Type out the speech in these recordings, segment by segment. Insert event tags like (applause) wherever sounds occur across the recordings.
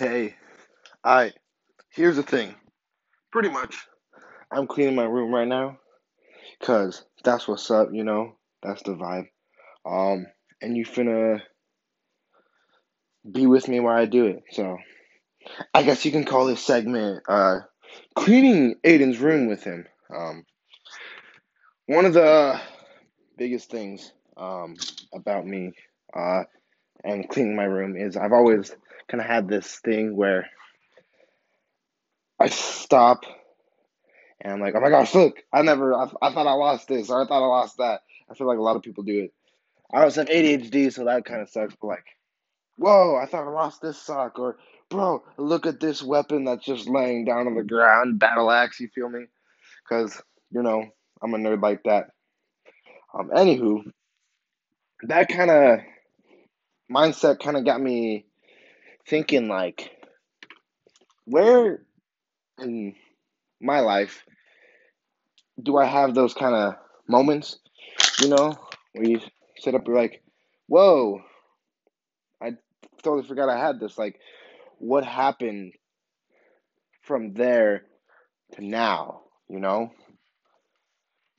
Hey, I here's the thing. Pretty much, I'm cleaning my room right now, cause that's what's up. You know, that's the vibe. Um, and you finna be with me while I do it. So I guess you can call this segment uh, cleaning Ayden's room with him. Um, one of the biggest things um, about me uh, and cleaning my room is I've always kind of had this thing where I stop and I'm like, oh my gosh, look, I never, I, I thought I lost this or I thought I lost that. I feel like a lot of people do it. I also have ADHD, so that kind of sucks. But like, whoa, I thought I lost this sock, or bro, look at this weapon that's just laying down on the ground, battle axe. You feel me? Because you know I'm a nerd like that. Um, anywho, that kind of mindset kind of got me thinking like, where in my life do I have those kind of moments? You know, where you sit up, you're like, whoa, I totally forgot I had this. Like, what happened from there to now, you know,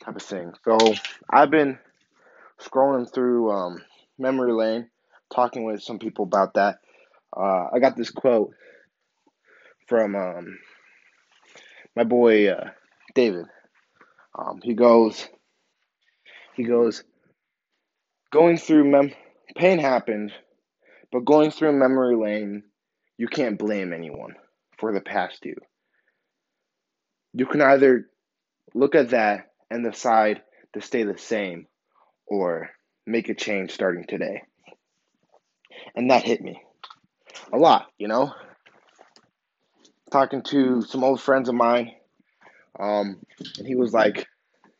type of thing. So I've been scrolling through um, memory lane, talking with some people about that. Uh, I got this quote from um, my boy uh, David. Um, he goes, he goes, going through mem pain happened, but going through memory lane, you can't blame anyone for the past you. You can either look at that and decide to stay the same or make a change starting today. And that hit me a lot, you know? Talking to some old friends of mine, um, and he was like,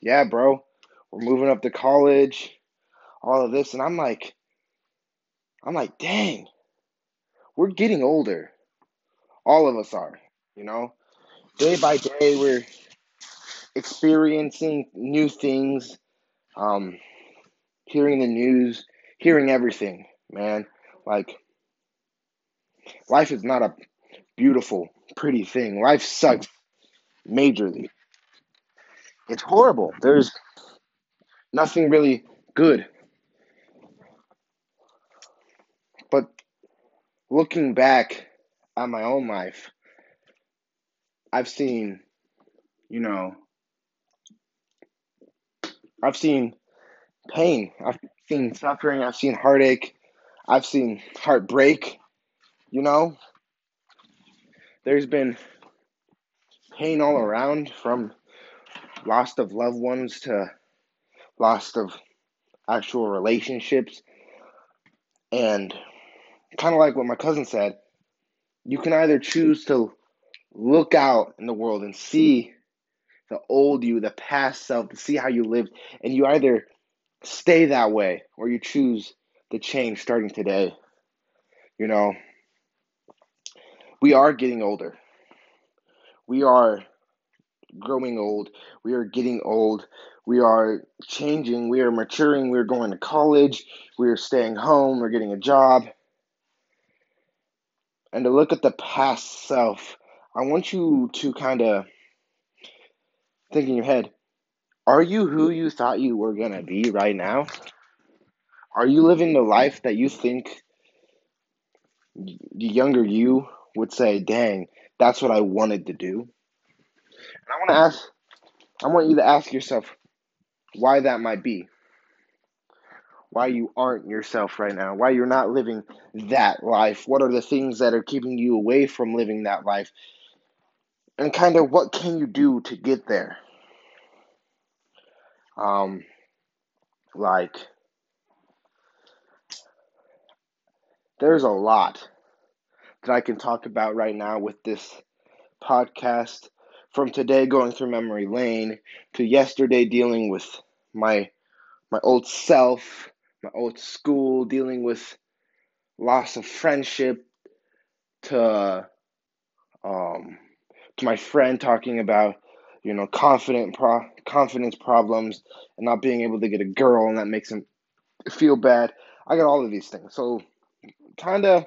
Yeah, bro, we're moving up to college, all of this. And I'm like, I'm like, dang, we're getting older. All of us are, you know? Day by day, we're experiencing new things, um, hearing the news, hearing everything, man. Like, life is not a beautiful, pretty thing. Life sucks majorly. It's horrible. There's nothing really good. But looking back at my own life, I've seen, you know, I've seen pain, I've seen suffering, I've seen heartache, I've seen heartbreak, you know. There's been pain all around from loss of loved ones to loss of actual relationships. And kind of like what my cousin said, you can either choose to look out in the world and see the old you, the past self, to see how you lived, and you either stay that way or you choose the change starting today. You know, we are getting older. We are growing old. We are getting old. We are changing. We are maturing. We are going to college. We are staying home. We're getting a job. And to look at the past self, I want you to kind of think in your head are you who you thought you were going to be right now? Are you living the life that you think the younger you would say, dang, that's what I wanted to do? And I want to ask, I want you to ask yourself why that might be. Why you aren't yourself right now. Why you're not living that life. What are the things that are keeping you away from living that life? And kind of what can you do to get there? Um, like, there's a lot that I can talk about right now with this podcast. From today going through memory lane to yesterday dealing with my my old self, my old school, dealing with loss of friendship to um to my friend talking about you know confident pro- confidence problems and not being able to get a girl and that makes him feel bad. I got all of these things. So kind of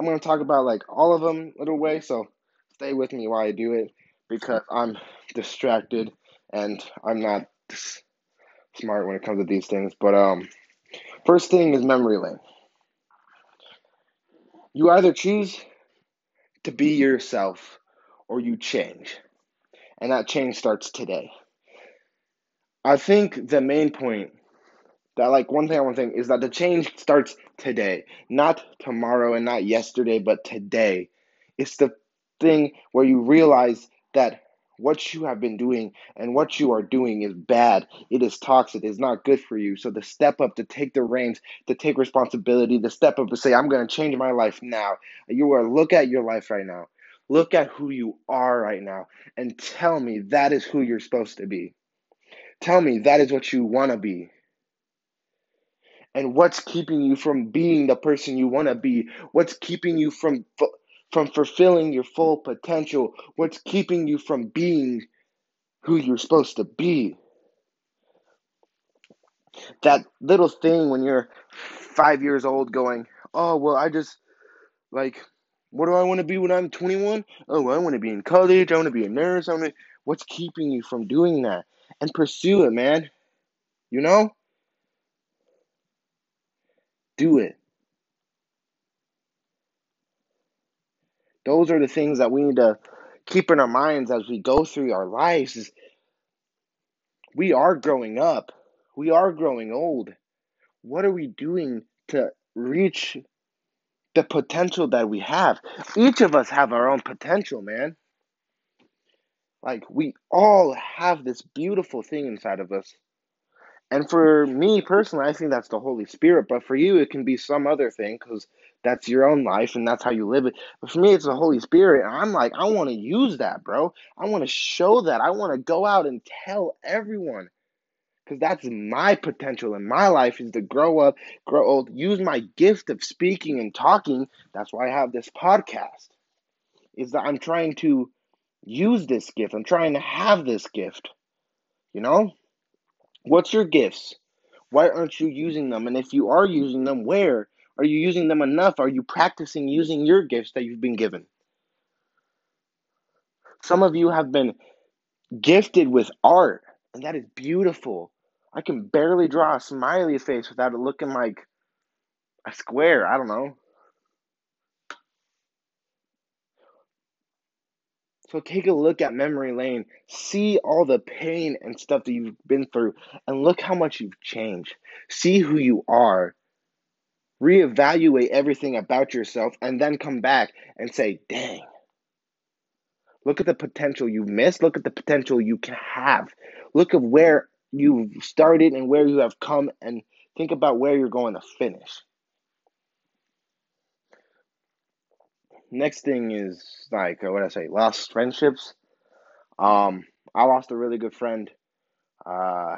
I'm going to talk about like all of them little way, so stay with me while I do it because I'm distracted and I'm not smart when it comes to these things. But um, first thing is memory lane. You either choose to be yourself or you change, and that change starts today. I think the main point that like one thing I want to think is that the change starts today, not tomorrow and not yesterday, but today. It's the thing where you realize that what you have been doing and what you are doing is bad. It is toxic. It's not good for you. So the step up to take the reins, to take responsibility, the step up to say, I'm going to change my life now. You are look at your life right now. Look at who you are right now and tell me that is who you're supposed to be. Tell me that is what you want to be. And what's keeping you from being the person you want to be? What's keeping you from from fulfilling your full potential? What's keeping you from being who you're supposed to be? That little thing when you're 5 years old going, "Oh, well, I just like what do I want to be when I'm 21? Oh, well, I want to be in college. I want to be a nurse. I want to... What's keeping you from doing that? And pursue it, man. You know? Do it. Those are the things that we need to keep in our minds as we go through our lives we are growing up. We are growing old. What are we doing to reach the potential that we have? Each of us have our own potential, man. Like we all have this beautiful thing inside of us. And for me personally, I think that's the Holy Spirit. But for you, it can be some other thing because that's your own life and that's how you live it. But for me, it's the Holy Spirit. And I'm like, I want to use that, bro. I want to show that. I want to go out and tell everyone because that's my potential in my life is to grow up, grow old, use my gift of speaking and talking. That's why I have this podcast. Is that I'm trying to use this gift. I'm trying to have this gift. You know? What's your gifts? Why aren't you using them? And if you are using them, where? Are you using them enough? Are you practicing using your gifts that you've been given? Some of you have been gifted with art, and that is beautiful. I can barely draw a smiley face without it looking like a square. I don't know. So take a look at memory lane, see all the pain and stuff that you've been through, and look how much you've changed. See who you are. Reevaluate everything about yourself, and then come back and say, dang. Look at the potential you missed. Look at the potential you can have. Look at where you've started and where you have come, and think about where you're going to finish. Next thing is like uh, what I say, lost friendships. Um, I lost a really good friend. Uh,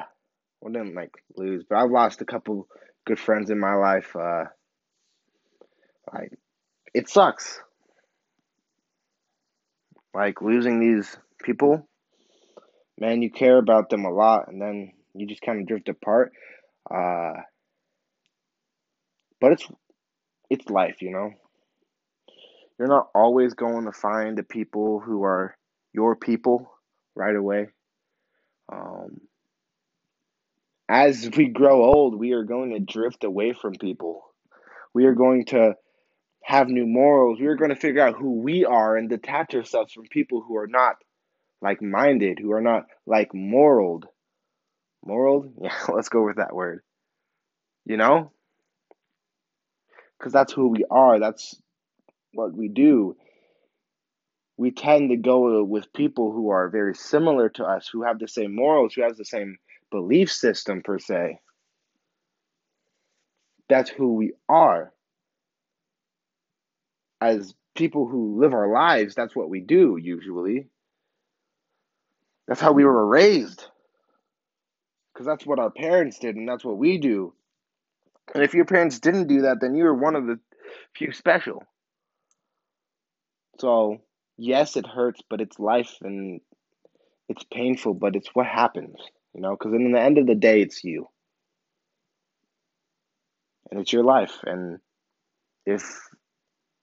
well, didn't like lose, but I've lost a couple good friends in my life. Uh, like it sucks. Like losing these people, man, you care about them a lot, and then you just kind of drift apart. Uh, but it's it's life, you know you're not always going to find the people who are your people right away. Um, as we grow old, we are going to drift away from people. We are going to have new morals. We are going to figure out who we are and detach ourselves from people who are not like minded, who are not like moral. Moral? (laughs) Yeah, let's go with that word. You know? Because that's who we are. That's what we do, we tend to go with people who are very similar to us, who have the same morals, who have the same belief system per se. That's who we are. As people who live our lives, that's what we do usually. That's how we were raised. Because that's what our parents did, and that's what we do. And if your parents didn't do that, then you were one of the few special. So, yes, it hurts, but it's life and it's painful, but it's what happens, you know, because in the end of the day, it's you. And it's your life. And if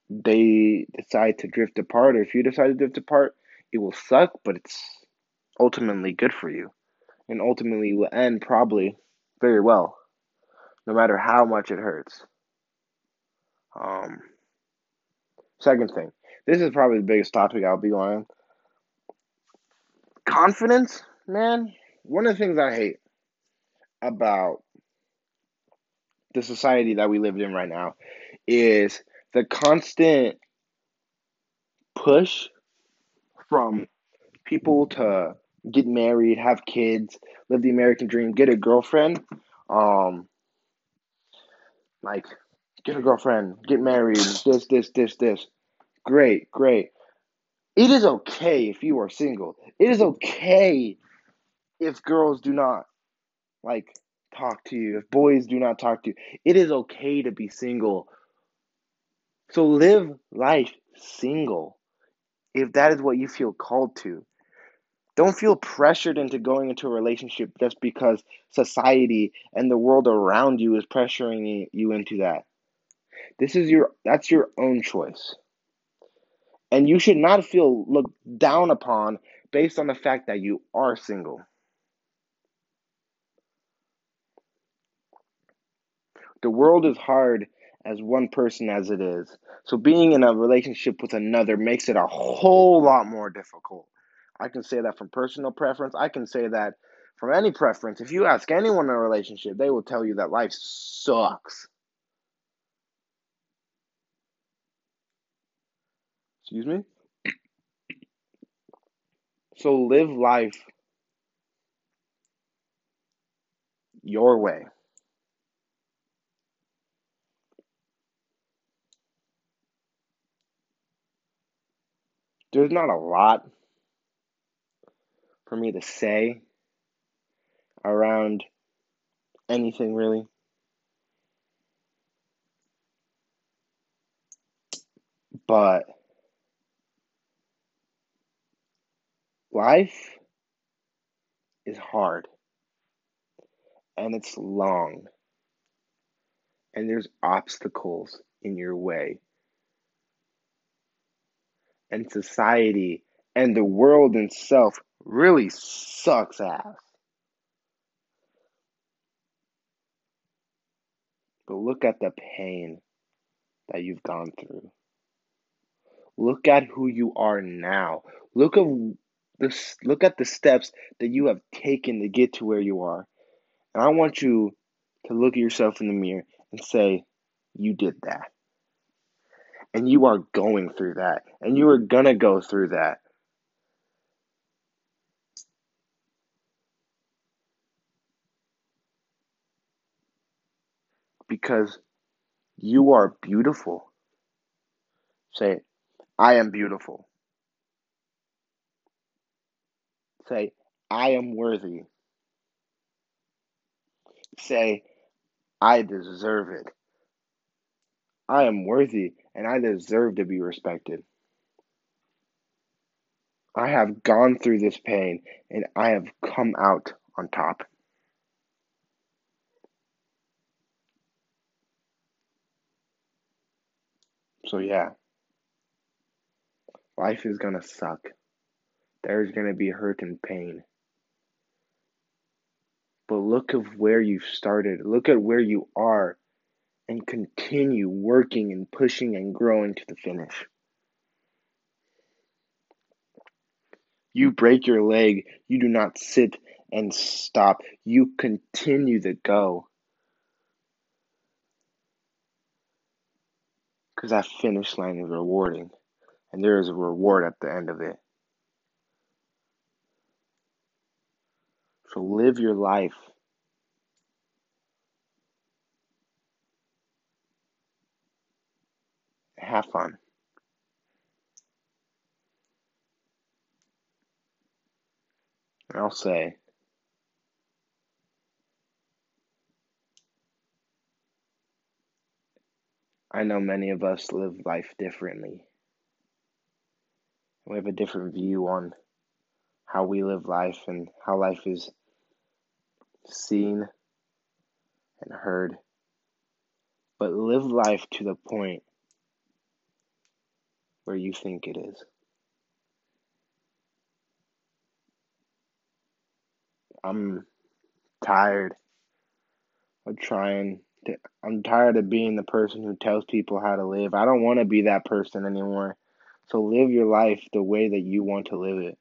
they decide to drift apart, or if you decide to drift apart, it will suck, but it's ultimately good for you. And ultimately will end probably very well, no matter how much it hurts. Um, second thing, this is probably the biggest topic I'll be on. Confidence, man. One of the things I hate about the society that we live in right now is the constant push from people to get married, have kids, live the American dream, get a girlfriend. Um, like, get a girlfriend, get married, this, this, this, this. Great, great. It is okay if you are single. It is okay if girls do not like talk to you, if boys do not talk to you. It is okay to be single. So live life single if that is what you feel called to. Don't feel pressured into going into a relationship just because society and the world around you is pressuring you into that. This is your that's your own choice. And you should not feel looked down upon based on the fact that you are single. The world is hard as one person as it is. So being in a relationship with another makes it a whole lot more difficult. I can say that from personal preference. I can say that from any preference. If you ask anyone in a relationship, they will tell you that life sucks. Excuse me? So live life your way. There's not a lot for me to say around anything really. But life is hard and it's long and there's obstacles in your way and society and the world itself really sucks ass. But look at the pain that you've gone through. Look at who you are now. Look at the look at the steps that you have taken to get to where you are. And I want you to look at yourself in the mirror and say, you did that and you are going through that and you are going to go through that. Because you are beautiful. Say, I am beautiful. Say, I am worthy. Say, I deserve it. I am worthy and I deserve to be respected. I have gone through this pain and I have come out on top. So, yeah, life is going to suck. There's going to be hurt and pain. But look of where you've started. Look at where you are and continue working and pushing and growing to the finish. You break your leg, you do not sit and stop. You continue to go. Because that finish line is rewarding, and there is a reward at the end of it. So live your life have fun. I'll say, I know many of us live life differently. We have a different view on how we live life and how life is seen and heard. But live life to the point where you think it is. I'm tired of trying to, I'm tired of being the person who tells people how to live. I don't want to be that person anymore. So live your life the way that you want to live it.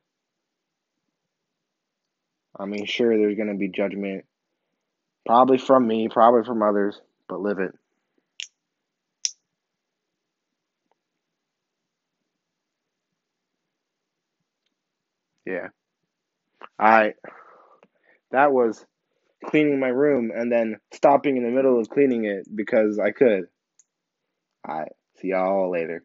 I mean, sure, there's going to be judgment, probably from me, probably from others, but live it. Yeah. I that was cleaning my room and then stopping in the middle of cleaning it because I could. Alright, see y'all later.